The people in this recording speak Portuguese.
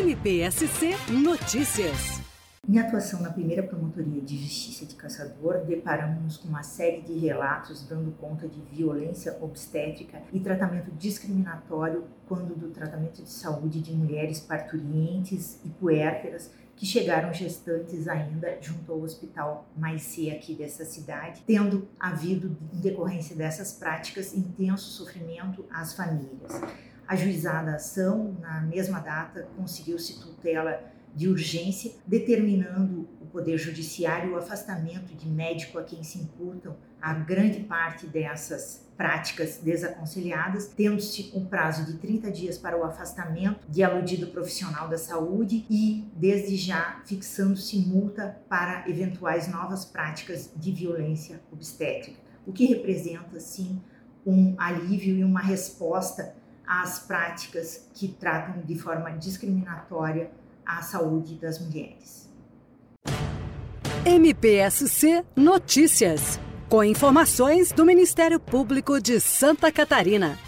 NPSC Notícias. Em atuação na primeira Promotoria de Justiça de Caçador, deparamos com uma série de relatos dando conta de violência obstétrica e tratamento discriminatório quando do tratamento de saúde de mulheres parturientes e puérperas que chegaram gestantes ainda junto ao hospital Maicê aqui dessa cidade, tendo havido, em decorrência dessas práticas, intenso sofrimento às famílias. A juizada ação, na mesma data, conseguiu-se tutela de urgência, determinando o Poder Judiciário o afastamento de médico a quem se imputam a grande parte dessas práticas desaconselhadas, tendo-se um prazo de 30 dias para o afastamento de aludido profissional da saúde e, desde já, fixando-se multa para eventuais novas práticas de violência obstétrica, o que representa, sim, um alívio e uma resposta às práticas que tratam de forma discriminatória a saúde das mulheres. MPSC Notícias, com informações do Ministério Público de Santa Catarina.